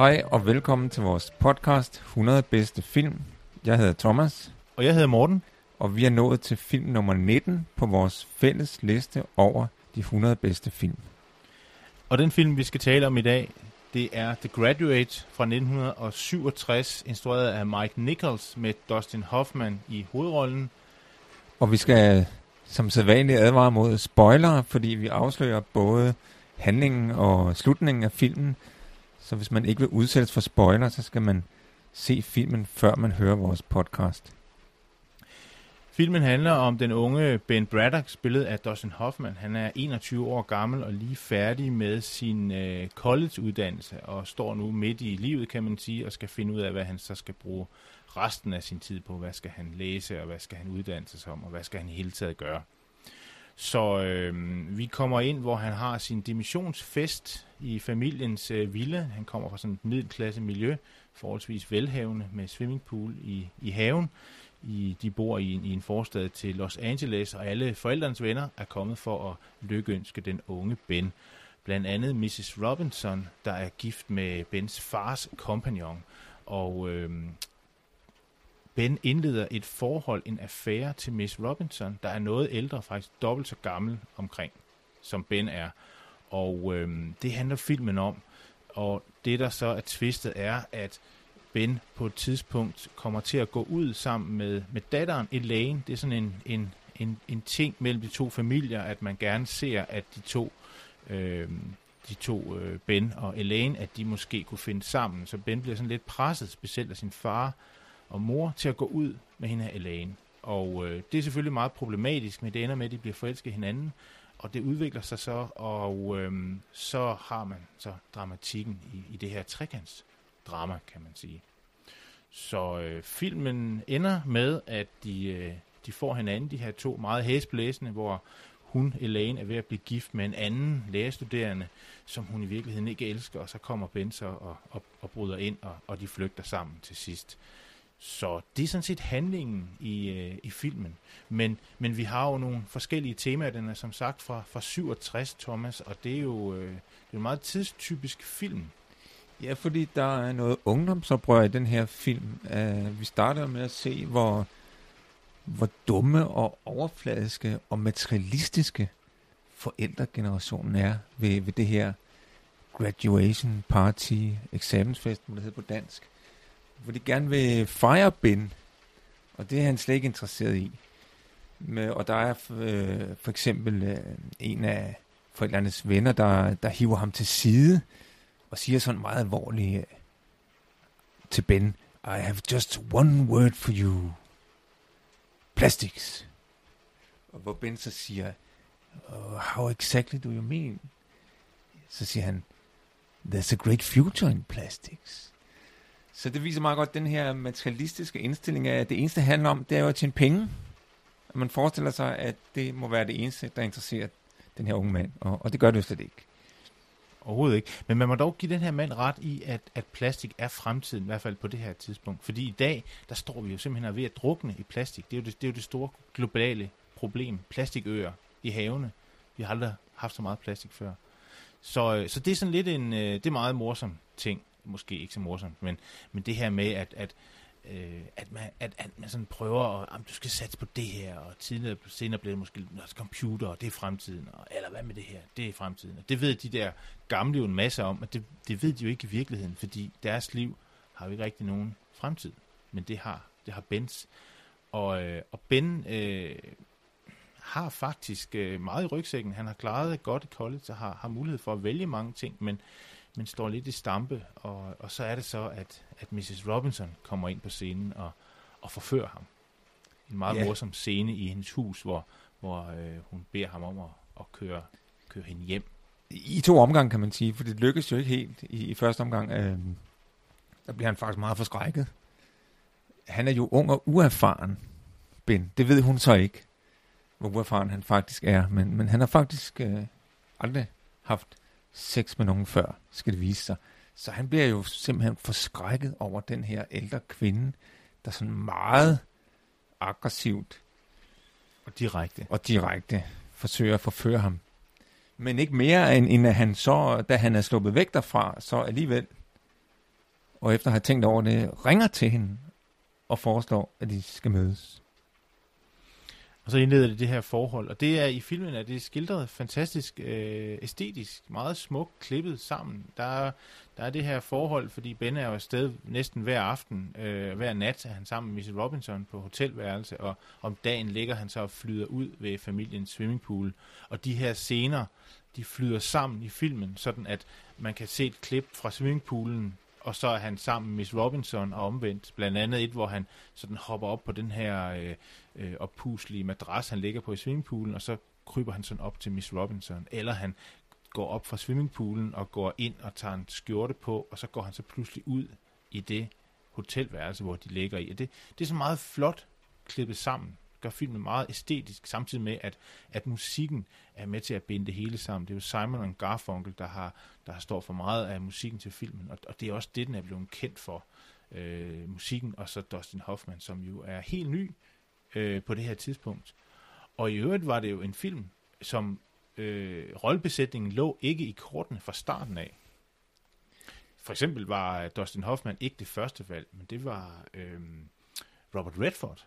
Hej og velkommen til vores podcast 100 bedste film. Jeg hedder Thomas, Og jeg hedder Morten. og vi er nået til film nummer 19 på vores fælles liste over de 100 bedste film. Og den film, vi skal tale om i dag, det er The Graduate fra 1967, instrueret af Mike Nichols med Dustin Hoffman i hovedrollen. Og vi skal som sædvanligt advare mod spoilere, fordi vi afslører både handlingen og slutningen af filmen. Så hvis man ikke vil udsættes for spoiler, så skal man se filmen, før man hører vores podcast. Filmen handler om den unge Ben Braddock, spillet af Dustin Hoffman. Han er 21 år gammel og lige færdig med sin øh, college-uddannelse og står nu midt i livet, kan man sige, og skal finde ud af, hvad han så skal bruge resten af sin tid på. Hvad skal han læse, og hvad skal han uddanne sig som, og hvad skal han i hele taget gøre. Så øh, vi kommer ind, hvor han har sin dimissionsfest i familiens øh, villa. Han kommer fra sådan et middelklasse miljø, forholdsvis velhavende, med swimmingpool i, i haven. I, de bor i en, i en forstad til Los Angeles, og alle forældrenes venner er kommet for at lykkeønske den unge Ben. Blandt andet Mrs. Robinson, der er gift med Bens fars kompagnon. Og øh, Ben indleder et forhold, en affære til Miss Robinson, der er noget ældre, faktisk dobbelt så gammel omkring, som Ben er. Og øh, det handler filmen om. Og det, der så er tvistet, er, at Ben på et tidspunkt kommer til at gå ud sammen med, med datteren Elaine. Det er sådan en, en, en, en ting mellem de to familier, at man gerne ser, at de to, øh, de to øh, Ben og Elaine, at de måske kunne finde sammen. Så Ben bliver sådan lidt presset, specielt af sin far og mor, til at gå ud med hende her Elaine. Og øh, det er selvfølgelig meget problematisk, men det ender med, at de bliver forelsket hinanden, og det udvikler sig så, og øh, så har man så dramatikken i, i det her trekantsdrama, kan man sige. Så øh, filmen ender med, at de, øh, de får hinanden, de her to meget hæsblæsende, hvor hun, Elaine, er ved at blive gift med en anden lægestuderende, som hun i virkeligheden ikke elsker, og så kommer Ben så og, og, og bryder ind, og, og de flygter sammen til sidst. Så det er sådan set handlingen i, øh, i filmen. Men, men vi har jo nogle forskellige temaer. Den er som sagt fra, fra 67, Thomas, og det er jo øh, det er en meget tidstypisk film. Ja, fordi der er noget ungdomsoprør i den her film. Uh, vi starter med at se, hvor, hvor dumme og overfladiske og materialistiske forældregenerationen er ved, ved det her graduation party, eksamensfest, som det hedder på dansk. Hvor de gerne vil fejre Ben, og det er han slet ikke interesseret i. Med, og der er øh, for eksempel øh, en af forældrenes venner, der, der hiver ham til side, og siger sådan meget alvorligt øh, til Ben, I have just one word for you. Plastics. Og hvor Ben så siger, oh, how exactly do you mean? Så siger han, there's a great future in plastics. Så det viser meget godt den her materialistiske indstilling af, at det eneste, handler om, det er jo at tjene penge. Man forestiller sig, at det må være det eneste, der interesserer den her unge mand. Og, og det gør det jo slet ikke. Overhovedet ikke. Men man må dog give den her mand ret i, at, at plastik er fremtiden, i hvert fald på det her tidspunkt. Fordi i dag, der står vi jo simpelthen ved at drukne i plastik. Det er jo det, det, er jo det store globale problem. Plastikøer i havene. Vi har aldrig haft så meget plastik før. Så, øh, så det er sådan lidt en, øh, det er meget morsom ting. Måske ikke så morsomt, men, men det her med, at, at, øh, at, man, at, at man sådan prøver, at at du skal satse på det her, og tidligere, senere bliver det måske computer, og det er fremtiden, og, eller hvad med det her, det er fremtiden. Og det ved de der gamle jo en masse om, og det, det ved de jo ikke i virkeligheden, fordi deres liv har jo ikke rigtig nogen fremtid, men det har, det har Bens. Og, øh, og Ben øh, har faktisk øh, meget i rygsækken. Han har klaret godt i college, og har, har mulighed for at vælge mange ting, men men står lidt i stampe, og, og så er det så, at, at Mrs. Robinson kommer ind på scenen og, og forfører ham. en meget Ja. morsom scene i hendes hus, hvor, hvor øh, hun beder ham om at, at køre, køre hende hjem. I to omgange, kan man sige, for det lykkes jo ikke helt i, i første omgang. Øh, der bliver han faktisk meget forskrækket. Han er jo ung og uerfaren, Ben. Det ved hun så ikke, hvor uerfaren han faktisk er. Men, men han har faktisk øh, aldrig haft sex med nogen før, skal det vise sig. Så han bliver jo simpelthen forskrækket over den her ældre kvinde, der sådan meget aggressivt Og direkte. og direkte forsøger at forføre ham. Men ikke mere end, end at han så, da han er sluppet væk derfra, så alligevel, og efter at have tænkt over det, ringer til hende og foreslår, at de skal mødes. Og så indleder det det her forhold, og det er i filmen, at det er skildret fantastisk øh, æstetisk, meget smukt klippet sammen. Der er, der er det her forhold, fordi Ben er jo afsted næsten hver aften, øh, hver nat er han sammen med Mrs. Robinson på hotelværelse, og om dagen ligger han så og flyder ud ved familiens swimmingpool. Og de her scener, de flyder sammen i filmen, sådan at man kan se et klip fra swimmingpoolen, og så er han sammen med Miss Robinson og omvendt. Blandt andet et, hvor han sådan hopper op på den her øh, øh, oppuslige madras, han ligger på i swimmingpoolen, og så kryber han sådan op til Miss Robinson. Eller han går op fra swimmingpoolen og går ind og tager en skjorte på, og så går han så pludselig ud i det hotelværelse, hvor de ligger i. Og det, det er så meget flot klippet sammen. Gør filmen meget æstetisk, samtidig med, at, at musikken er med til at binde det hele sammen. Det er jo Simon og Garfunkel, der har, der har står for meget af musikken til filmen, og, og det er også det, den er blevet kendt for. Øh, musikken, og så Dustin Hoffman, som jo er helt ny øh, på det her tidspunkt. Og i øvrigt var det jo en film, som øh, rollebesætningen lå ikke i kortene fra starten af. For eksempel var Dustin Hoffman ikke det første valg, men det var øh, Robert Redford.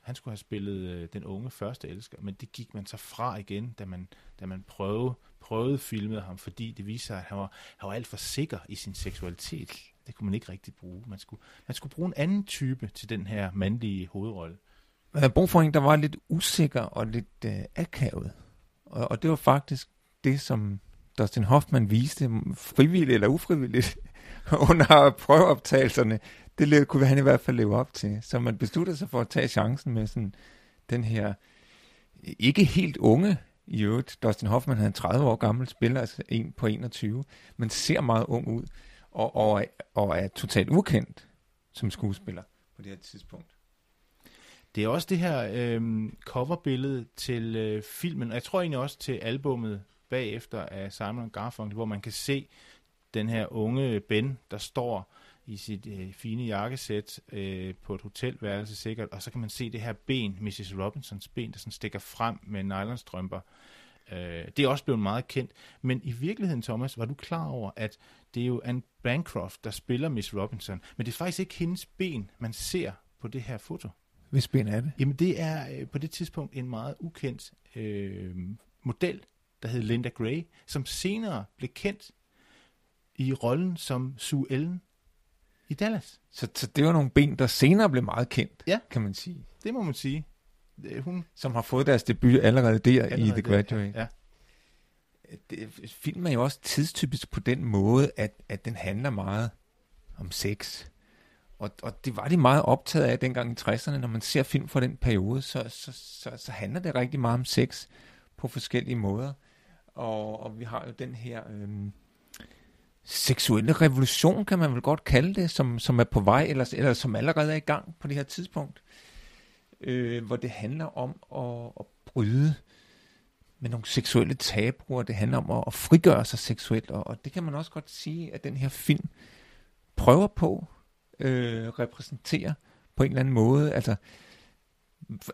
Han skulle have spillet øh, den unge første elsker, men det gik man så fra igen, da man, da man prøvede, prøvede filmet ham, fordi det viste sig, at han var, han var alt for sikker i sin seksualitet. Det kunne man ikke rigtig bruge. Man skulle, man skulle bruge en anden type til den her mandlige hovedrolle. Jeg havde brug for en, der var lidt usikker og lidt øh, akavet. Og, og det var faktisk det, som Dustin Hoffman viste, frivilligt eller ufrivilligt, under prøveoptagelserne. Det kunne han i hvert fald leve op til. Så man besluttede sig for at tage chancen med sådan den her ikke helt unge, i øvrigt, Dustin Hoffman han er 30 år gammel, spiller altså en på 21, men ser meget ung ud, og, og, og er totalt ukendt som skuespiller på det her tidspunkt. Det er også det her øh, coverbillede til øh, filmen, og jeg tror egentlig også til albummet bagefter af Simon Garfunkel, hvor man kan se den her unge Ben, der står i sit øh, fine jakkesæt øh, på et hotelværelse sikkert, og så kan man se det her ben, Mrs. Robinsons ben, der sådan stikker frem med nylonstrømper. Øh, det er også blevet meget kendt, men i virkeligheden, Thomas, var du klar over, at det er jo Anne Bancroft, der spiller Miss Robinson, men det er faktisk ikke hendes ben, man ser på det her foto. Hvis ben er det? Jamen det er øh, på det tidspunkt en meget ukendt øh, model, der hed Linda Gray, som senere blev kendt i rollen som Sue Ellen i Dallas. Så, så det var nogle ben, der senere blev meget kendt, Ja. kan man sige. Det må man sige. Hun Som har fået deres debut allerede der i allerede The der, Graduate. Ja. Det, filmen er jo også tidstypisk på den måde, at, at den handler meget om sex. Og, og det var de meget optaget af dengang i 60'erne. Når man ser film fra den periode, så, så, så, så handler det rigtig meget om sex på forskellige måder. Og, og vi har jo den her øhm, seksuelle revolution, kan man vel godt kalde det, som, som er på vej, eller, eller som allerede er i gang på det her tidspunkt. Øh, hvor det handler om at, at bryde med nogle seksuelle tabuer. Det handler om at, at frigøre sig seksuelt, og, og det kan man også godt sige, at den her film prøver på øh, repræsentere på en eller anden måde. Altså,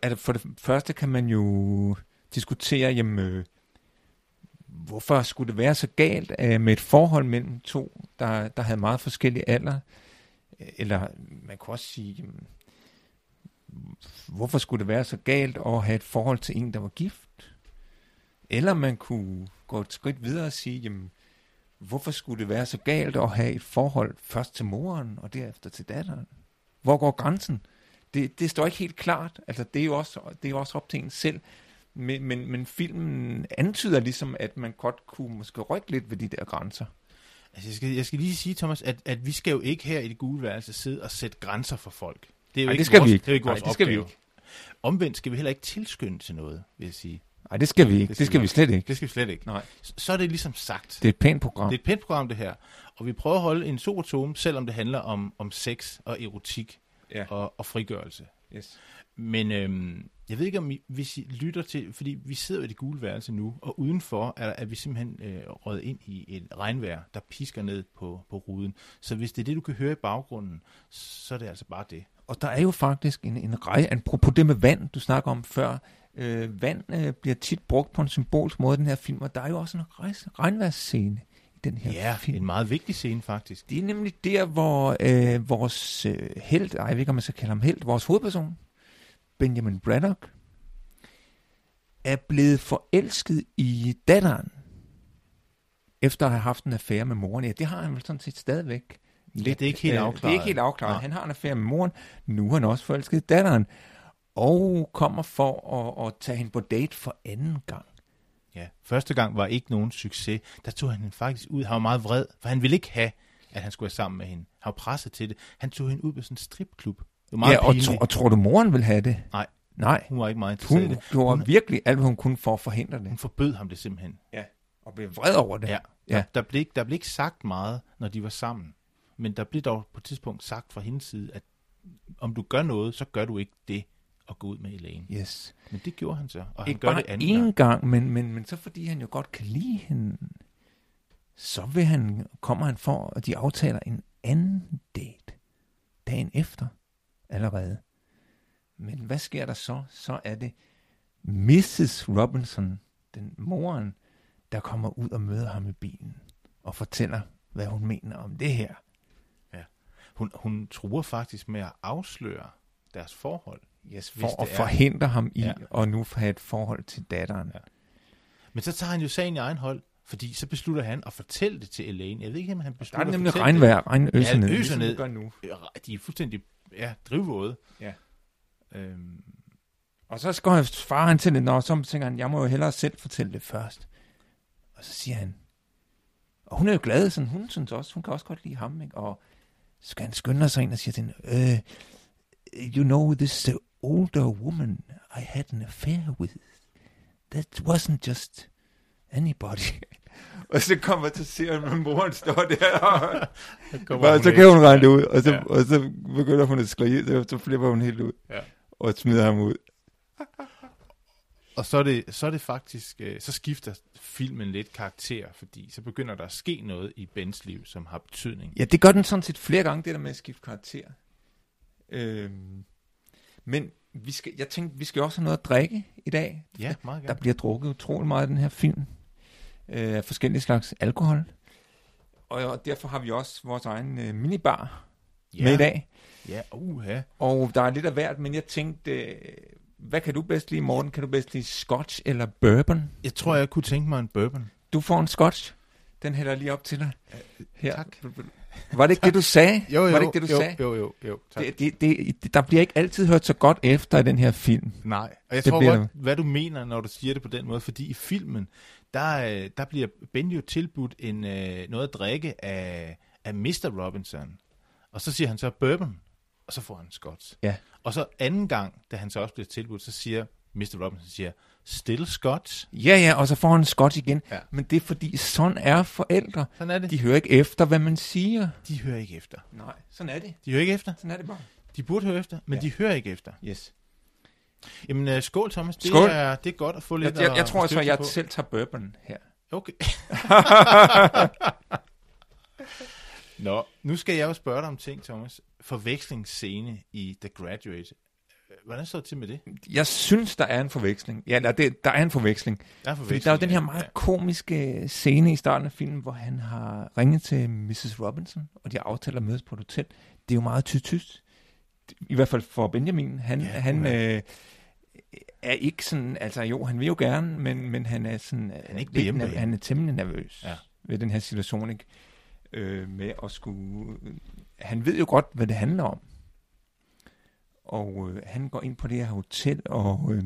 altså for det første kan man jo diskutere, jamen, øh, hvorfor skulle det være så galt øh, med et forhold mellem to, der, der havde meget forskellige alder? Øh, eller man kunne også sige, jamen, hvorfor skulle det være så galt at have et forhold til en, der var gift? Eller man kunne gå et skridt videre og sige, jamen, hvorfor skulle det være så galt at have et forhold først til moren og derefter til datteren? Hvor går grænsen? Det, det står ikke helt klart. Altså, det er jo også, det er jo også op til en selv. Men, men, men filmen antyder ligesom, at man godt kunne måske rykke lidt ved de der grænser. Altså, jeg, skal, jeg skal lige sige, Thomas, at, at vi skal jo ikke her i det gule værelse sidde og sætte grænser for folk. Det er jo Nej, ikke det skal vores, vi ikke. Det er jo ikke vores det skal vi opgave. Omvendt skal vi heller ikke tilskynde til noget, vil jeg sige. Nej, det skal vi ikke. Det Det skal skal vi vi slet ikke. Det skal vi slet ikke. Nej. Så er det ligesom sagt. Det er et pænt program. Det er et pænt program, det her. Og vi prøver at holde en stor tone, selvom det handler om, om sex og erotik Ja. og, og frigørelse. Yes. Men øhm, jeg ved ikke, om I, hvis I lytter til, fordi vi sidder i det gule værelse nu, og udenfor er, er vi simpelthen øh, røget ind i et regnvejr, der pisker ned på, på ruden. Så hvis det er det, du kan høre i baggrunden, så er det altså bare det. Og der er jo faktisk en, en rej, apropos det med vand, du snakker om før. Øh, vand øh, bliver tit brugt på en symbolsk måde i den her film, og der er jo også en rejs, regnværsscene i den her Ja, film. en meget vigtig scene faktisk. Det er nemlig der, hvor øh, vores øh, held, ej, jeg ved ikke, om man skal kalde ham held, vores hovedperson, Benjamin Braddock, er blevet forelsket i datteren, efter at have haft en affære med moren. Ja, det har han vel sådan set stadigvæk. Ja, det er ikke helt Øh, afklaret. Det er ikke helt afklaret. Nej. Han har en affære med moren. Nu er han også forelsket datteren. Og kommer for at, at tage hende på date for anden gang. Ja, første gang var ikke nogen succes. Der tog han hende faktisk ud. Han var meget vred, for han ville ikke have, at han skulle være sammen med hende. Han var presset til det. Han tog hende ud på sådan en stripklub. Det var ja, og, tro, og tror du, moren vil have det? Nej. Nej. Hun var ikke meget interesseret i Hun det. gjorde Hun- virkelig alt, hvad hun kunne for at forhindre det. Hun forbød ham det simpelthen. Ja. Og blev vred over det. Ja. Ja. Der, der, blev ikke, der blev ikke sagt meget, når de var sammen. Men der blev dog på et tidspunkt sagt fra hendes side, at om du gør noget, så gør du ikke det at gå ud med Elaine. Yes. Men det gjorde han så, og han Ikke gør bare det anden én gang. gang, men, men, men så fordi han jo godt kan lide hende, så vil han, kommer han for, at de aftaler en anden date dagen efter allerede. Men hvad sker der så? Så er det Mrs. Robinson, den moren, der kommer ud og møder ham i bilen og fortæller, hvad hun mener om det her. Hun, hun truer faktisk med at afsløre deres forhold. Yes, for at er- forhindre ham i Ja. ja. at nu have et forhold til datteren. Ja. Men så tager han jo sagen i egen hold, fordi så beslutter han at fortælle det til Elaine. Jeg ved ikke, om han Der beslutter er at nemlig regnvejr, regn øser Ja, ned, øser ligesom ned. nu. Ja, De er fuldstændig ja, drivvåde. Ja. Øhm, Og så han, far han til det, når så tænker han, jeg må jo hellere selv fortælle det først. Og så siger han, og hun er jo glad, sådan, hun synes også, hun kan også godt lide ham, ikke? Og så skal han skynde sig ind og siger til hende, uh, you know, this uh, older woman I had an affair with, that wasn't just anybody. og så kommer til at se, at moren står der, og Bare, så kan hun regne det ud, og så, Ja. og så begynder hun at skrige, så, flipper hun helt ud, Ja. og smider ham ud. Og så er, det, så er det faktisk, øh, så skifter filmen lidt karakter, fordi så begynder der at ske noget i Bens liv, som har betydning. Ja, det gør den sådan set flere gange, det der med at skifte karakter. Øhm, men vi skal, jeg tænkte, vi skal også have noget at drikke i dag. Ja, meget Der gerne. bliver drukket utrolig meget i den her film. Øh, af forskellige slags alkohol. Og, og derfor har vi også vores egen øh, minibar ja. med i dag. Ja, uha. Og der er lidt af hvert, men jeg tænkte, øh, hvad kan du bedst lide, Morten? Kan du bedst lide scotch eller bourbon? Jeg tror, jeg kunne tænke mig en bourbon. Du får en scotch. Den hælder lige op til dig. Her. Tak. Var det ikke det, du sagde? Jo, jo, Var det ikke det, du jo, sagde? jo, jo, jo, tak. Det, det, det, der bliver ikke altid hørt så godt efter i den her film. Nej, og jeg Det tror bliver godt, hvad du mener, når du siger det på den måde, fordi i filmen, der, øh, der bliver Ben jo tilbudt en, øh, noget at drikke af, af Mr. Robinson, og så siger han så bourbon, og så får han scotch. Ja. Og så anden gang, da han så også bliver tilbudt, så siger Mr. Robinson, siger, still scotch. Ja, ja, og så får han en scotch igen. Ja. Men det er fordi, sådan er forældre. Sådan er det. De hører ikke efter, hvad man siger. De hører ikke efter. Nej, sådan er det. De hører ikke efter. Sådan er det bare. De burde høre efter, men Ja. de hører ikke efter. Yes. Jamen, øh, skål, Thomas. Det, Skål. Er, det er godt at få Jeg, lidt jeg, at- jeg tror at altså, støtte at jeg på. selv tager bourbon her. Okay. Nå, nu skal jeg jo spørge dig om ting, Thomas. Forvekslingsscene i The Graduate. Hvordan står det til med det? Jeg synes, der er en forveksling. Ja, der, det, der er en forveksling. Der er Fordi der er jo den her ja. meget komiske scene i starten af filmen, hvor han har ringet til Mrs. Robinson, og de aftalt at mødes på et hotel. Det er jo meget tyst I hvert fald for Benjamin. Han, Ja, ja, han øh, er ikke sådan, altså jo, han vil jo gerne, men, men han er sådan, han er ikke lidt nerv- han er temmelig nervøs Ja. ja. ved den her situation, ikke? Øh, med at skulle, han ved jo godt, hvad det handler om. Og øh, han går ind på det her hotel, og øh,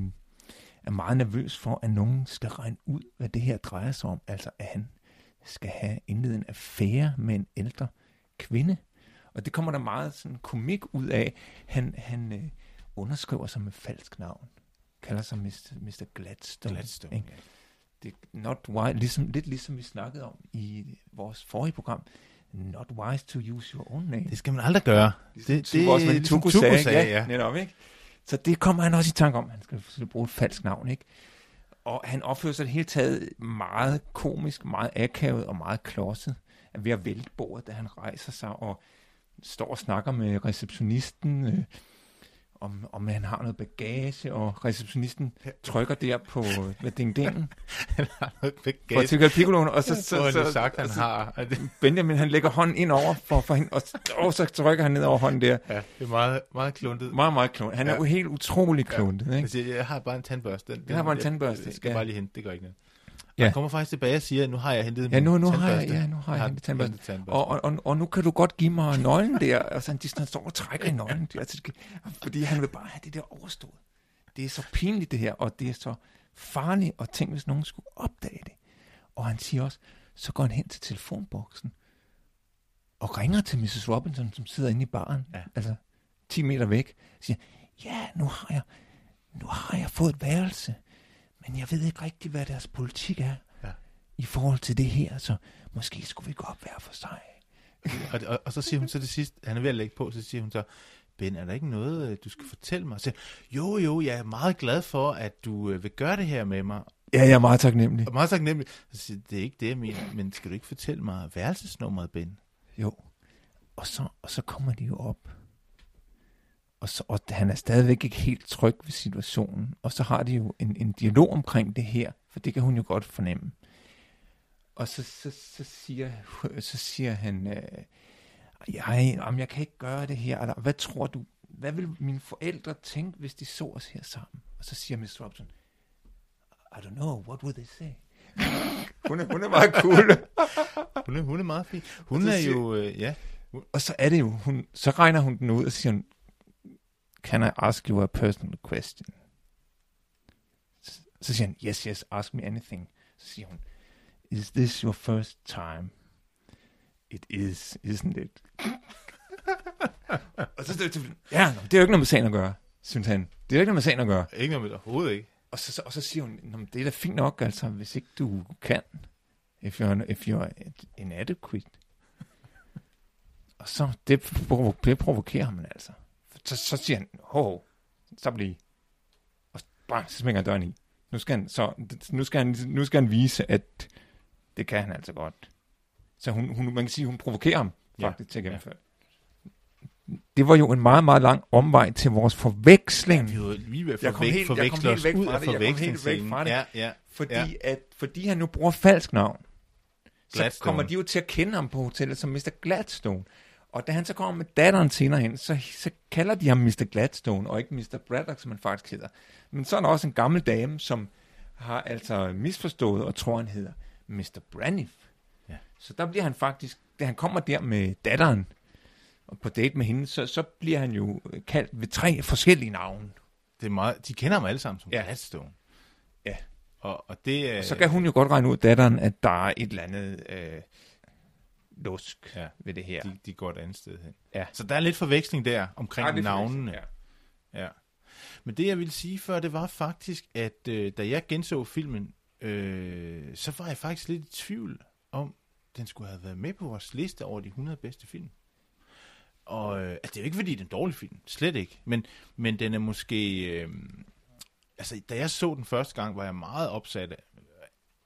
er meget nervøs for, at nogen skal regne ud, hvad det her drejer sig om. Altså, at han skal have indledet en affære med en ældre kvinde. Og det kommer der meget sådan komik ud af. Han, han øh, underskriver sig med falsk navn. Kalder sig Mr. Mr. Gladstone. Gladstone, ikke? ja. Det er not wise, ligesom, lidt ligesom vi snakkede om i vores forrige program. Not wise to use your own name. Det skal man aldrig gøre. Ligesom det- det er også, hvad ligesom sagde, sagde, ja, ja. netop, ikke? Så det kommer han også i tanke om. Han skal selvfølgelig bruge et falsk navn, ikke? Og han opfører sig det hele taget meget komisk, meget akavet og meget klodset. Ved at vælte bordet, da han rejser sig og står og snakker med receptionisten, øh, om, om han har noget bagage, og receptionisten trykker der på med ding dingen på Tical Piccoloen, og så, så, så, så, sagt, han så har. Benjamin han lægger hånden ind over for, for hende, og, og så trykker han ned over hånden der. ja, det er meget, meget kluntet. Meget, meget kluntet. Han er Ja. jo helt utrolig kluntet, ikke? Jeg, siger, jeg har bare en tandbørste. Den, Jeg har bare en jeg- tandbørste, Jeg skal ja. bare lige hente, det gør ikke noget. Ja. Ja. Jeg kommer faktisk tilbage og siger, at nu har jeg hentet Ja, min nu, nu har jeg, ja, nu har jeg hentet tandbørste. hentet tandbørste. Og, og, og, og, nu kan du godt give mig nøglen der, og så han, han står og trækker i nøglen, altså, fordi han vil bare have det der overstået. Det er så pinligt det her, og det er så farligt, og tænk, hvis nogen skulle opdage det. Og han siger også, så går han hen til telefonboksen, og ringer til Mrs. Robinson, som sidder inde i baren, Ja. altså 10 meter væk, og siger, ja, nu har jeg, nu har jeg fået et værelse, men jeg ved ikke rigtig, hvad deres politik er Ja. i forhold til det her, så måske skulle vi gå op hver for sig. Og, og, og så siger hun så til sidst, han er ved at lægge på, så siger hun så, Ben, er der ikke noget, øh, du skal fortælle mig? Så jo, jo, jeg er meget glad for, at du øh, vil gøre det her med mig. Ja, jeg er meget taknemmelig. Og meget sagt nemlig, så det er ikke det, jeg mener, men skal du ikke fortælle mig værelsesnummeret, Ben? Jo. Og så, og så kommer de jo op. Og, så, og han er stadigvæk ikke helt tryg ved situationen. Og så har de jo en, en dialog omkring det her, for det kan hun jo godt fornemme. Og så, så, så, siger, så siger han, øh, jeg, jamen, jeg kan ikke gøre det her. Eller, hvad tror du, hvad vil mine forældre tænke, hvis de så os her sammen? Og så siger Miss Robson, I don't know, what would they say? hun, er, hun er meget cool. Hun er, hun er meget fin. Hun er jo, øh, ja, Og så er det jo, hun, så regner hun den ud og siger, hun, can I ask you a personal question? Så, siger han, yes, yes, ask me anything. Så siger hun, is this your first time? It is, isn't it? og så står det ja, det er jo ikke noget med sagen at gøre, synes han. Det er jo ikke noget med sagen at gøre. ikke noget med det overhovedet ikke. Og så, så, og så siger hun, "Nå, men det er da fint nok, altså, hvis ikke du kan. If you're, if you're inadequate. og så, det, provo- det provokerer ham altså. Så, så siger han, ho, ho, så bliv. Og bang, så smænger han døren i. Nu skal han, så, nu skal han, nu skal han vise, at det kan han altså godt. Så hun, hun, man kan sige, hun provokerer ham Ja. faktisk til at gennemføre. Det var jo en meget, meget lang omvej til vores forveksling. Vi er jo lige ved at Jeg kom helt- jeg kom helt væk fra det. Jeg kom helt væk fra det. Ja, ja. Fordi, Ja. ja. at, fordi han nu bruger falsk navn, så Gladstone. kommer de jo til at kende ham på hotellet som Mr. Gladstone. Og da han så kommer med datteren senere hen, så, så kalder de ham Mr. Gladstone, og ikke Mr. Braddock, som han faktisk hedder. Men så er der også en gammel dame, som har altså misforstået og tror, han hedder Mr. Braniff. Ja. Så der bliver han faktisk, da han kommer der med datteren, og på date med hende, så, så bliver han jo kaldt ved tre forskellige navne. Det er meget, de kender ham alle sammen som Ja. Gladstone. Ja. Og, og det. Og så kan hun jo godt regne ud, datteren, at der er et eller andet øh, lusk Ja. ved det her. de, de går et andet sted hen. Ja. Så der er lidt forveksling der omkring Ej, det er navnene. forveksling, Ja. Men det, jeg ville sige før, det var faktisk, at øh, da jeg genså filmen, øh, så var jeg faktisk lidt i tvivl om, den skulle have været med på vores liste over de 100 bedste film. Og øh, altså, det er jo ikke, fordi det er en dårlig film. Slet ikke. Men, men den er måske... Øh, altså, da jeg så den første gang, var jeg meget opsat af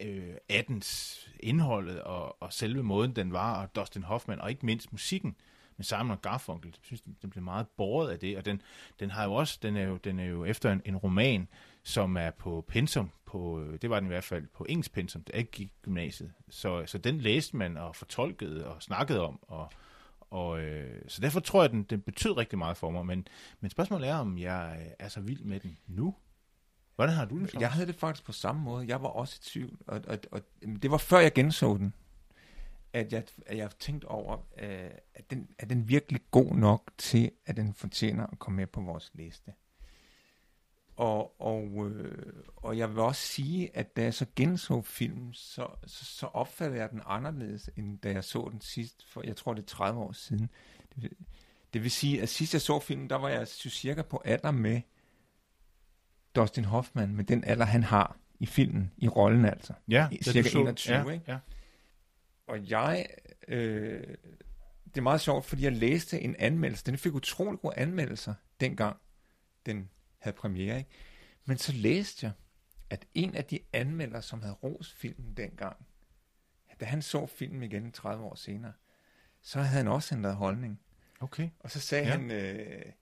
øh, af dens indholdet og, og selve måden, den var, og Dustin Hoffman, og ikke mindst musikken med Simon Garfunkel. Jeg synes, den blev meget båret af det, og den, den har jo også, den er jo, den er jo efter en, en roman, som er på pensum, på, øh, det var den i hvert fald på engelsk pensum, der ikke gik gymnasiet. Så, så den læste man og fortolkede og snakkede om, og, og øh, så derfor tror jeg, at den, den betød rigtig meget for mig, men, men spørgsmålet er, om jeg er så vild med den nu. Hvordan har du det, Thomas? Jeg havde det faktisk på samme måde. Jeg var også i tvivl. Og, og, og det var før jeg genså den, at jeg, at jeg tænkte over, øh, at den, er den virkelig god nok til, at den fortjener at komme med på vores liste. Og, og, øh, og jeg vil også sige, at da jeg så genså filmen, så, så, så opfattede jeg den anderledes, end da jeg så den sidst, for jeg tror det er 30 år siden. Det, Det vil sige, at sidst jeg så filmen, der var jeg cirka på alder med Dustin Hoffman, med den alder, han har i filmen, i rollen altså. Ja, I cirka så, 21, ja, ikke? Ja. Og jeg, øh, det er meget sjovt, fordi jeg læste en anmeldelse. Den fik utrolig gode anmeldelser, dengang den havde premiere. Ikke? Men så læste jeg, at en af de anmeldere, som havde ros filmen dengang, da han så filmen igen 30 år senere, så havde han også ændret holdning. Okay. Og så sagde ja. han, øh,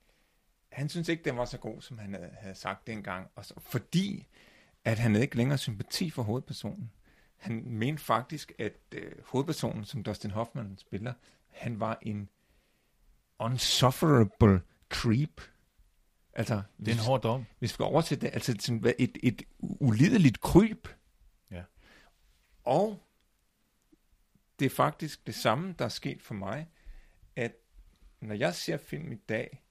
han synes ikke, den var så god, som han havde, havde sagt dengang. Og så, fordi, at han havde ikke længere sympati for hovedpersonen. Han mente faktisk, at øh, hovedpersonen, som Dustin Hoffman spiller, han var en unsufferable creep. Altså, Det er hvis, en hård dom. hvis vi skal oversætte det, altså sådan, et, et ulideligt kryb. Ja. Og det er faktisk det samme, der er sket for mig, at når jeg ser film i dag,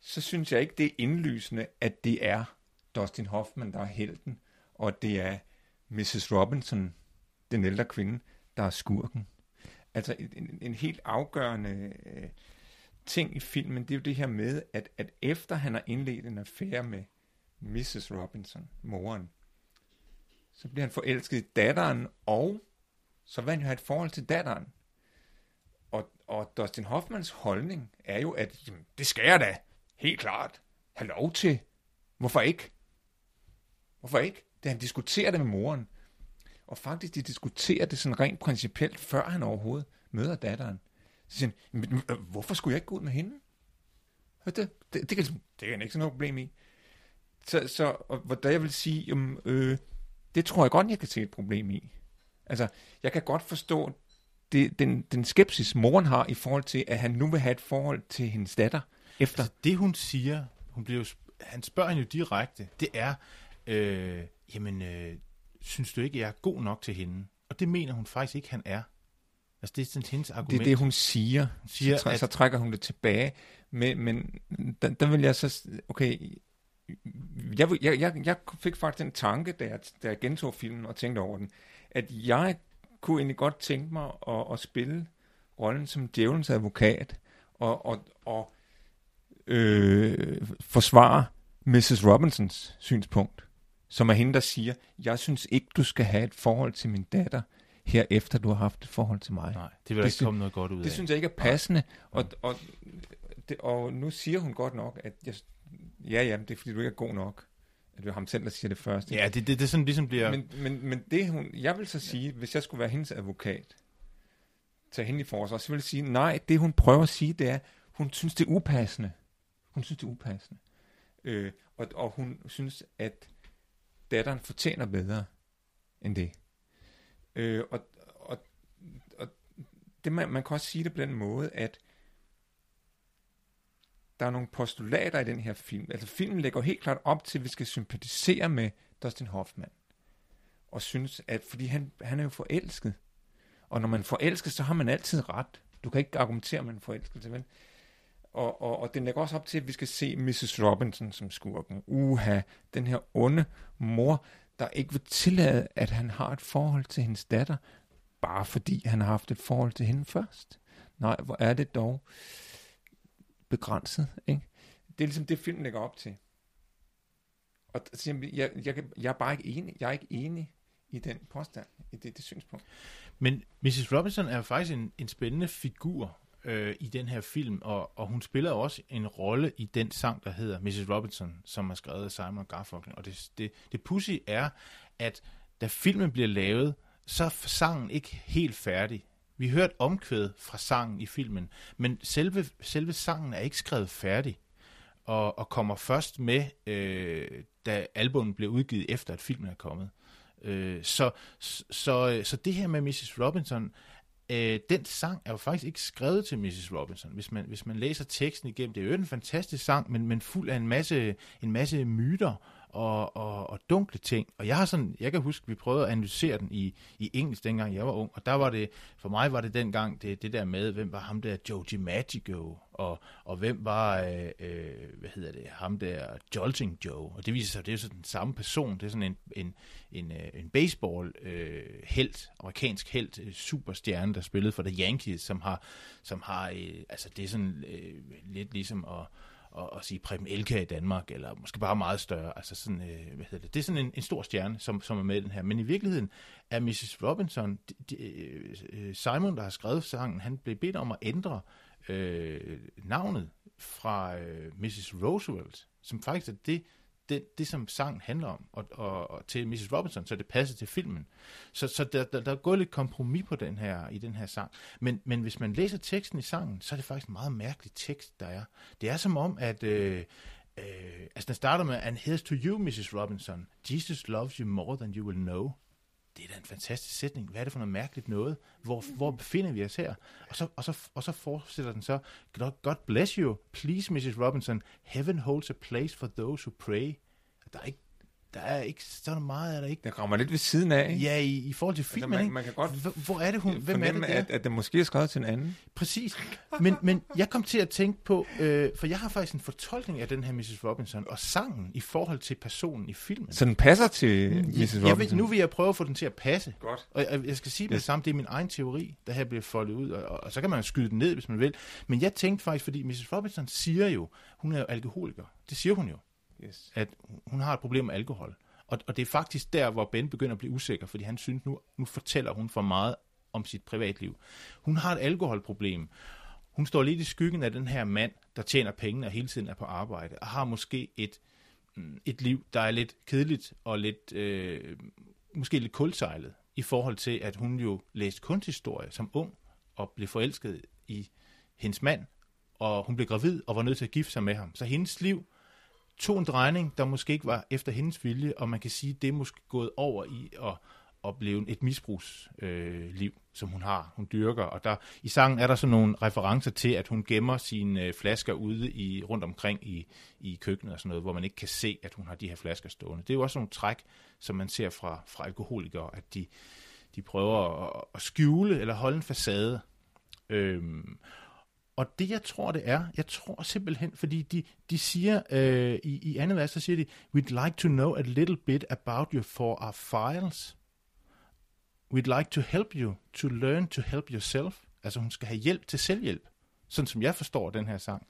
så synes jeg ikke, det er indlysende, at det er Dustin Hoffman, der er helten, og det er Mrs. Robinson, den ældre kvinde, der er skurken. Altså en, en, en helt afgørende øh, ting i filmen, det er jo det her med, at, at efter han har indledt en affære med Mrs. Robinson, moren, så bliver han forelsket i datteren, og så vil han jo have et forhold til datteren. Og, og Dustin Hoffmans holdning er jo, at jamen, det skal jeg da helt klart have lov til. Hvorfor ikke? Hvorfor ikke? Da han diskuterer det med moren, og faktisk de diskuterer det sådan rent principielt, før han overhovedet møder datteren. Så siger han, "Men, øh, hvorfor skulle jeg ikke gå ud med hende? Det, det, det, kan, det kan han ikke sådan noget problem i. Så, så og, hvor der jeg vil sige, jamen, øh, det tror jeg godt, jeg kan se et problem i. Altså, jeg kan godt forstå det, den, den skepsis, moren har i forhold til, at han nu vil have et forhold til hendes datter efter. Altså, det hun siger, hun bliver jo, han spørger hende jo direkte, det er, øh, jamen, øh, synes du ikke, jeg er god nok til hende? Og det mener hun faktisk ikke, han er. Altså, det er sådan hendes argument. Det er det, hun siger. Hun siger, så, træ, at- så trækker hun det tilbage. Men, men der, der vil jeg så... Okay, jeg, jeg, jeg, jeg fik faktisk den tanke, da jeg, da jeg gentog filmen og tænkte over den, at jeg kunne egentlig godt tænke mig at, at spille rollen som djævelens advokat og, og, og øh, forsvare Mrs. Robinsons synspunkt, som er hende, der siger, jeg synes ikke, du skal have et forhold til min datter, her efter du har haft et forhold til mig. Nej, det vil Det ikke komme noget godt ud Det af. synes jeg ikke er passende. Og, og, det, og nu siger hun godt nok, at jeg, ja, ja, det er fordi, du ikke er god nok. At det er ham selv, der siger det først. Ja, det, det, det er sådan ligesom bliver... Men, men, men det hun, jeg vil så sige, hvis jeg skulle være hendes advokat, tage hende i forsvar, så vil jeg sige, nej, det hun prøver at sige, det er, hun synes, det er upassende. Hun synes, det er upassende. Øh, og, og hun synes, at datteren fortjener bedre end det. Øh, og, og, og det man, man kan også sige det på den måde, at der er nogle postulater i den her film. Altså filmen lægger helt klart op til, at vi skal sympatisere med Dustin Hoffman. Og synes, at fordi han, han er jo forelsket. Og når man forelsker, så har man altid ret. Du kan ikke argumentere med en forelskelse, vel? Og, og, og den lægger også op til, at vi skal se Mrs. Robinson som skurken. Uha, den her onde mor, der ikke vil tillade, at han har et forhold til hendes datter, bare fordi han har haft et forhold til hende først. Nej, hvor er det dog begrænset, ikke? Det er ligesom det, filmen lægger op til. Og så jeg, jeg, jeg, jeg er bare ikke enig. Jeg er ikke enig i den påstand, i det, det synspunkt. Men Mrs. Robinson er jo faktisk en, en spændende figur øh, i den her film, og, og hun spiller jo også en rolle i den sang, der hedder Mrs. Robinson, som er skrevet af Simon Garfunkel. Og det, det, det pussy er, at da filmen bliver lavet, så er sangen ikke helt færdig. Vi hørte omkvæd fra sangen i filmen, men selve, selve sangen er ikke skrevet færdig og, og kommer først med, øh, da albummet bliver udgivet efter, at filmen er kommet. Øh, så, så, så det her med Mrs. Robinson, øh, den sang er jo faktisk ikke skrevet til Mrs. Robinson. Hvis man, hvis man læser teksten igennem, det er jo en fantastisk sang, men, men fuld af en masse, en masse myter og, og, og dunkle ting. Og jeg har sådan, jeg kan huske, vi prøvede at analysere den i, i engelsk, dengang jeg var ung, og der var det, for mig var det dengang det, det der med, hvem var ham der Joe Magico, og, og hvem var, øh, øh, hvad hedder det, ham der Jolting Joe, og det viser sig, det er sådan den samme person, det er sådan en, en, en, øh, en baseball øh, helt, amerikansk helt, øh, superstjerne, der spillede for The Yankees, som har, som har øh, altså det er sådan øh, lidt ligesom at at, at sige Preben Elke i Danmark, eller måske bare meget større. Altså sådan, øh, hvad hedder det? det er sådan en, en stor stjerne, som, som er med i den her. Men i virkeligheden er Mrs. Robinson, de, de, øh, Simon, der har skrevet sangen, han blev bedt om at ændre øh, navnet fra øh, Mrs. Roosevelt, som faktisk er det, det, det som sangen handler om, og, og, og til Mrs. Robinson, så det passer til filmen. Så, så der, der, der er gået lidt kompromis på den her, i den her sang. Men, men hvis man læser teksten i sangen, så er det faktisk en meget mærkelig tekst, der er. Det er som om, at... Øh, øh, altså den starter med, And here's to you, Mrs. Robinson. Jesus loves you more than you will know det er da en fantastisk sætning. Hvad er det for noget mærkeligt noget? Hvor, hvor befinder vi os her? Og så, og, så, og så fortsætter den så, God bless you, please Mrs. Robinson, heaven holds a place for those who pray. Der er ikke der er ikke så meget, er der ikke. Der rammer lidt ved siden af, ikke? Ja, i, i forhold til filmen, altså, man, man kan godt hvor, hvor er det hun? Hvem er det der? At, at det måske er skrevet til en anden. Præcis. Men, men jeg kom til at tænke på, øh, for jeg har faktisk en fortolkning af den her Mrs. Robinson og sangen i forhold til personen i filmen. Så den passer til Mrs. Robinson? Jeg vil, nu vil jeg prøve at få den til at passe. Godt. Og jeg, jeg skal sige yes. det samme, det er min egen teori, der her bliver foldet ud, og, og, og så kan man skyde den ned, hvis man vil. Men jeg tænkte faktisk, fordi Mrs. Robinson siger jo, hun er jo alkoholiker. Det siger hun jo yes. at hun har et problem med alkohol. Og, og det er faktisk der, hvor Ben begynder at blive usikker, fordi han synes, nu, nu fortæller hun for meget om sit privatliv. Hun har et alkoholproblem. Hun står lidt i skyggen af den her mand, der tjener penge og hele tiden er på arbejde, og har måske et, mm, et liv, der er lidt kedeligt og lidt, øh, måske lidt kulsejlet, i forhold til, at hun jo læste kunsthistorie som ung, og blev forelsket i hendes mand, og hun blev gravid og var nødt til at gifte sig med ham. Så hendes liv tog en drejning, der måske ikke var efter hendes vilje, og man kan sige, det er måske gået over i at, opleve et misbrugsliv, øh, liv, som hun har, hun dyrker. Og der, i sangen er der sådan nogle referencer til, at hun gemmer sine øh, flasker ude i, rundt omkring i, i køkkenet og sådan noget, hvor man ikke kan se, at hun har de her flasker stående. Det er jo også nogle træk, som man ser fra, fra alkoholikere, at de, de prøver at, at skjule eller holde en facade. Øhm, og det, jeg tror, det er, jeg tror simpelthen, fordi de, de siger øh, i, i andet vers, så siger de, we'd like to know a little bit about you for our files. We'd like to help you to learn to help yourself. Altså hun skal have hjælp til selvhjælp, sådan som jeg forstår den her sang.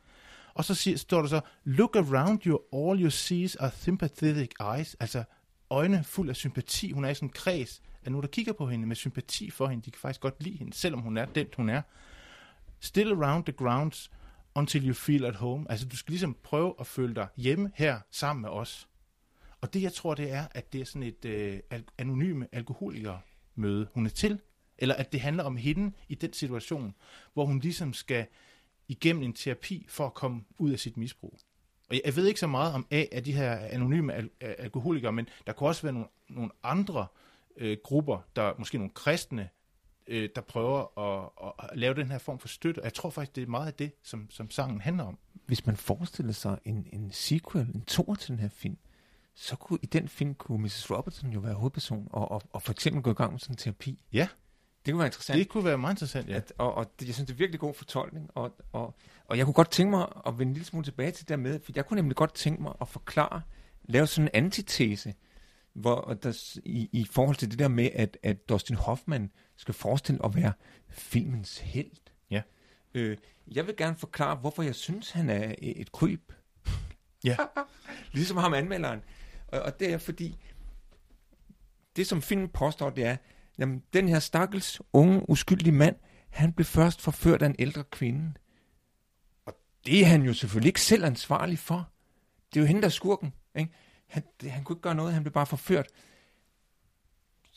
Og så siger, står der så, look around you, all you see are sympathetic eyes. Altså øjne fuld af sympati. Hun er i sådan en kreds af nogen, der kigger på hende med sympati for hende. De kan faktisk godt lide hende, selvom hun er den, hun er. Still around the grounds until you feel at home. Altså, du skal ligesom prøve at føle dig hjemme her sammen med os. Og det, jeg tror, det er, at det er sådan et øh, anonyme alkoholikermøde, hun er til. Eller at det handler om hende i den situation, hvor hun ligesom skal igennem en terapi for at komme ud af sit misbrug. Og jeg ved ikke så meget om A af de her anonyme al- alkoholikere, men der kunne også være nogle, nogle andre øh, grupper, der måske nogle kristne øh, der prøver at, at lave den her form for støtte. Og jeg tror faktisk, det er meget af det, som, som sangen handler om. Hvis man forestiller sig en, en sequel, en tor til den her film, så kunne i den film kunne Mrs. Robertson jo være hovedperson, og, og, og for eksempel gå i gang med sådan en terapi. Ja. Det kunne være interessant. Det kunne være meget interessant, ja. At, og, og det, jeg synes, det er virkelig god fortolkning, og, og, og jeg kunne godt tænke mig at vende en lille smule tilbage til det med, for jeg kunne nemlig godt tænke mig at forklare, lave sådan en antitese, hvor der, i, i forhold til det der med, at, at Dustin Hoffman skal forestille at være filmens held. Ja. Øh, jeg vil gerne forklare, hvorfor jeg synes, han er et kryb. Ja. ligesom ham anmelderen. Og, og det er fordi, det som filmen påstår, det er, jamen, den her stakkels, unge, uskyldige mand, han blev først forført af en ældre kvinde. Og det er han jo selvfølgelig ikke selv ansvarlig for. Det er jo hende, der er skurken. Ikke? Han, det, han kunne ikke gøre noget, han blev bare forført.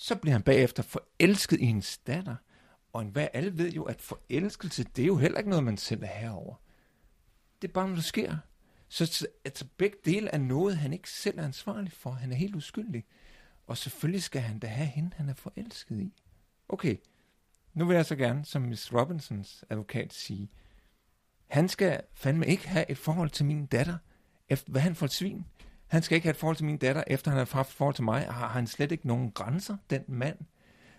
Så bliver han bagefter forelsket i hendes datter. Og hvad alle ved jo, at forelskelse, det er jo heller ikke noget, man selv er herover. Det er bare noget, der sker. Så altså, begge dele er noget, han ikke selv er ansvarlig for. Han er helt uskyldig. Og selvfølgelig skal han da have hende, han er forelsket i. Okay, nu vil jeg så gerne, som Miss Robinsons advokat, sige, han skal fandme ikke have et forhold til min datter, efter hvad han får svin. Han skal ikke have et forhold til min datter, efter han har haft et forhold til mig. Har han slet ikke nogen grænser, den mand?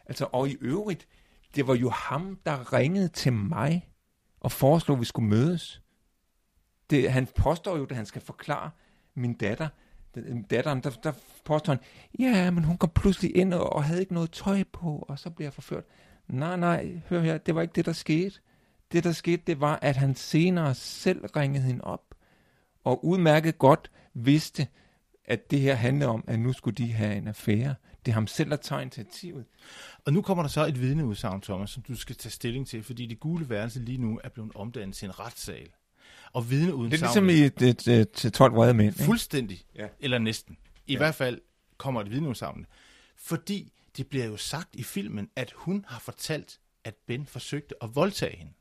Altså, og i øvrigt, det var jo ham, der ringede til mig og foreslog, at vi skulle mødes. Det, han påstår jo, at han skal forklare min datter, øh, datteren, der, der påstår han, ja, men hun kom pludselig ind og, og havde ikke noget tøj på, og så blev jeg forført. Nej, nej, hør her, det var ikke det, der skete. Det, der skete, det var, at han senere selv ringede hende op, og udmærket godt vidste, at det her handlede om, at nu skulle de have en affære. Det er ham selv, der tager initiativet. Og nu kommer der så et vidneudsagn, Thomas, som du skal tage stilling til, fordi det gule værelse lige nu er blevet omdannet til en retssal. Og vidneudsagn... Det er ligesom i et, et, et, til 12 vrede mænd. Fuldstændig. Ja. Eller næsten. I Ja. hvert fald kommer et vidneudsagn. Fordi det bliver jo sagt i filmen, at hun har fortalt, at Ben forsøgte at voldtage hende.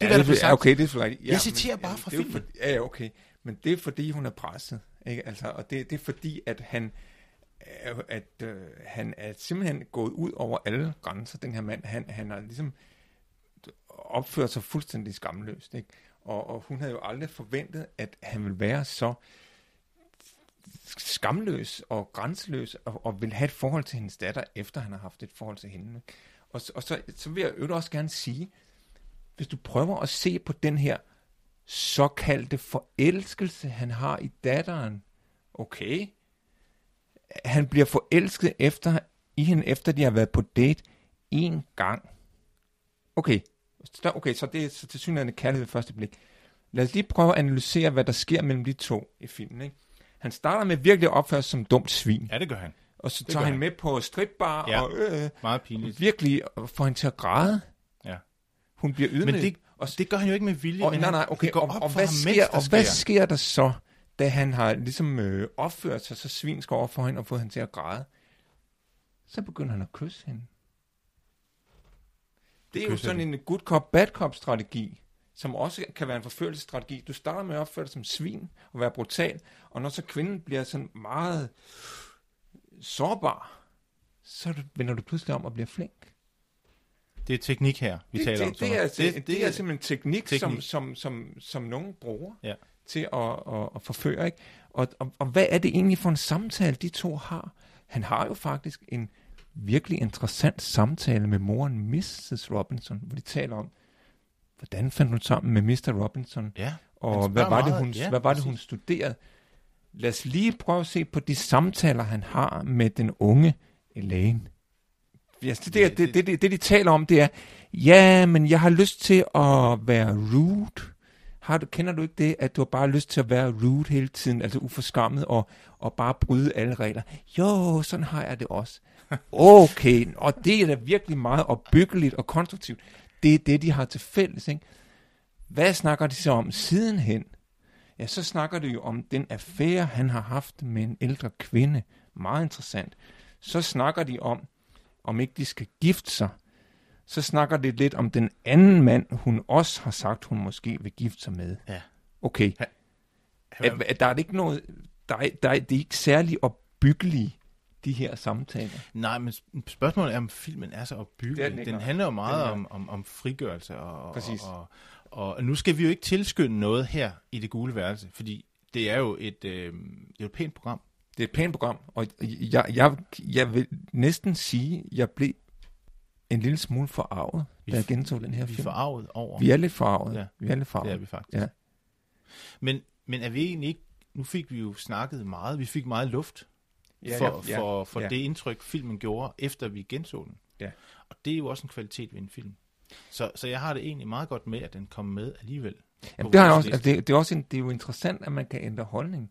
Det Ja, er, ja, sagt. okay, det er selvfølgelig rigtigt. Jeg citerer bare fra det filmen. For, ja, ja, okay. Men det er fordi, hun er presset. Ikke? Altså, og det, det er fordi, at han at øh, han er simpelthen gået ud over alle grænser, den her mand. Han, han har ligesom opført sig fuldstændig skamløst. Ikke? Og, og hun havde jo aldrig forventet, at han ville være så skamløs og grænseløs og, og vil have et forhold til hendes datter, efter han har haft et forhold til hende. Og, og så, så vil jeg øvrigt også gerne sige, hvis du prøver at se på den her såkaldte forelskelse, han har i datteren, okay, han bliver forelsket efter, i hende, efter de har været på date en gang. Okay, okay, så det er så til synligheden kærlighed ved første blik. Lad os lige prøve at analysere, hvad der sker mellem de to i filmen. Ikke? Han starter med virkelig at opføre sig som dumt svin, Ja, det gør han. og så det tager han han. med på stripbar, Ja. og øh, Meget pinligt. virkelig får hende til at græde. Ja. Hun bliver ydmyget. Men det, og, det gør han jo ikke med vilje. og, men nej, nej, okay. Det går og, op og, for hvad ham, sker, mens der og hvad sker. sker der så, da han har ligesom øh, opført sig så svinsk over for hende og fået hende til at græde? Så begynder han at kysse hende. Det er jo sådan en good cop, bad cop strategi, som også kan være en forførelsesstrategi. Du starter med at opføre dig som svin og være brutal, og når så kvinden bliver sådan meget sårbar, så vender du pludselig om og bliver flink. Det er teknik her, vi det, taler det, om. det, er, det, det, det er simpelthen teknik, teknik. Som, som, som, som nogen bruger Ja. til at, at, at forføre. Ikke? Og, og, og hvad er det egentlig for en samtale, de to har? Han har jo faktisk en virkelig interessant samtale med moren Mrs. Robinson, hvor de taler om, hvordan fandt hun sammen med Mr. Robinson, Ja, og hvad var, det, hun, Ja, hvad var det, hun studerede. Lad os lige prøve at se på de samtaler, han har med den unge Elaine. Yes, det, det, det, det, det, det, de taler om, det er, ja, men jeg har lyst til at være rude. Har du, kender du ikke det, at du har bare lyst til at være rude hele tiden, altså uforskammet, og, og bare bryde alle regler? Jo, sådan har jeg det også. Okay, og det er da virkelig meget opbyggeligt og konstruktivt. Det er det, de har til fælles, ikke? Hvad snakker de så om sidenhen? Ja, så snakker de jo om den affære, han har haft med en ældre kvinde. Meget interessant. Så snakker de om, om ikke de skal gifte sig. Så snakker de lidt om den anden mand, hun også har sagt, hun måske vil gifte sig med. Ja. Okay. Han- Er, er, der er ikke noget, der er, der er, det er ikke særlig opbyggelige, de her samtaler. Nej, men sp- spørgsmålet er, om filmen er så Det opbyggelig. den Den handler jo meget om, om, om frigørelse. Og, Præcis. Og, og, og nu skal vi jo ikke tilskynde noget her i det gule værelse, fordi det er jo et, øh, det pænt program. Det er et pænt program, og jeg, jeg, jeg vil næsten sige, at jeg blev en lille smule forarvet, Vi da jeg gentog den her Vi er film. forarvet over. Vi er lidt forarvet. Ja. Vi er lidt Det forarvet. er vi faktisk. Ja. Men, men er vi egentlig ikke... Nu fik vi jo snakket meget. Vi fik meget luft Ja, for, ja, ja, for, for ja. det indtryk, filmen gjorde, efter vi genså den. Ja. Og det er jo også en kvalitet ved en film. Så, så jeg har det egentlig meget godt med, at den kom med alligevel. Jamen, det, har jeg også, altså, det, det, er også en, det er jo interessant, at man kan ændre holdning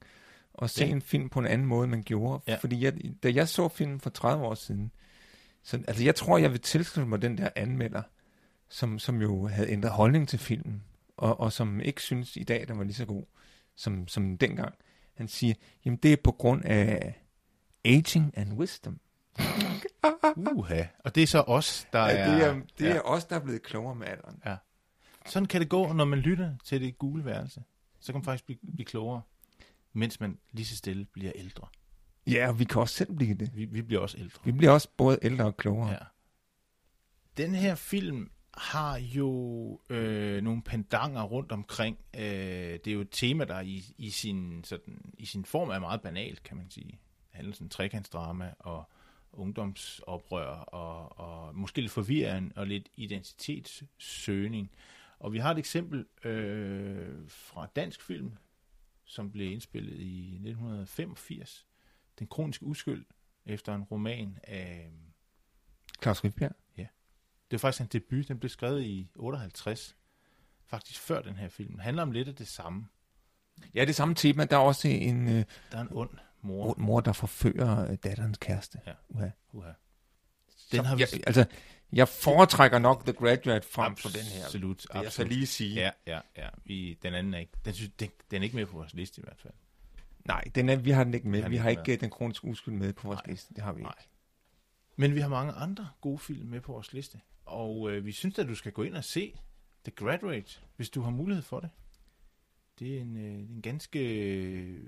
og se Ja. en film på en anden måde, man gjorde. Ja. Fordi jeg, da jeg så filmen for 30 år siden, så, altså jeg tror, jeg vil tilslutte mig den der anmelder, som, som jo havde ændret holdning til filmen, og, og som ikke synes i dag, den var lige så god, som, som dengang. Han siger, jamen det er på grund af aging and wisdom. Uha. Og det er så os, der Ja, er... det er, det ja. er os, der er blevet klogere med alderen. Sådan kan det gå, når man lytter til det gule værelse. Så kan man faktisk blive, blive klogere, mens man lige så stille bliver ældre. Ja, og vi kan også selv blive det. Vi, vi bliver også ældre. Vi bliver også både ældre og klogere. Ja. Den her film har jo øh, nogle pendanger rundt omkring. Øh, det er jo et tema, der i, i, sin, sådan, i sin form er meget banalt, kan man sige. Det handler sådan trekantsdrama og ungdomsoprør og, og måske lidt forvirring og lidt identitetssøgning. Og vi har et eksempel øh, fra dansk film, som blev indspillet i 1985. Den kroniske uskyld, efter en roman af... Claus Rifbjerg. Det er faktisk en debut, den blev skrevet i 58, faktisk før den her film. Den handler om lidt af det samme. Ja, det samme tema. Der er også en, øh, Der er en ond mor. mor, mor der forfører øh, datterens kæreste. Ja. Uha. Uha. Den har vi... jeg, altså, jeg foretrækker nok The Graduate frem for den her. Absolut, Det er jeg så absolut. lige sige. Ja, ja, ja. Vi, den anden er ikke, den, synes, den, den er ikke med på vores liste i hvert fald. Nej, den er, vi har den ikke med. den Vi har ikke ikke øh, den kroniske uskyld med på vores Nej. liste. Det har vi ikke. Nej. Men vi har mange andre gode film med på vores liste. Og øh, vi synes at du skal gå ind og se The Graduate, hvis du har mulighed for det. Det er en, øh, en ganske øh,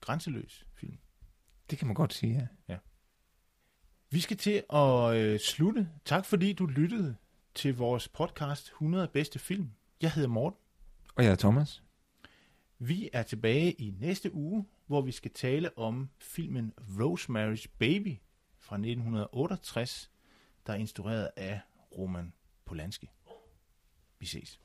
grænseløs film. Det kan man godt sige, ja. Vi skal til at øh, slutte. Tak fordi du lyttede til vores podcast 100 bedste film. Jeg hedder Morten. Og jeg er Thomas. Vi er tilbage i næste uge, hvor vi skal tale om filmen Rosemary's Baby fra 1968, der er instrueret af Roman Polanski. Vi ses.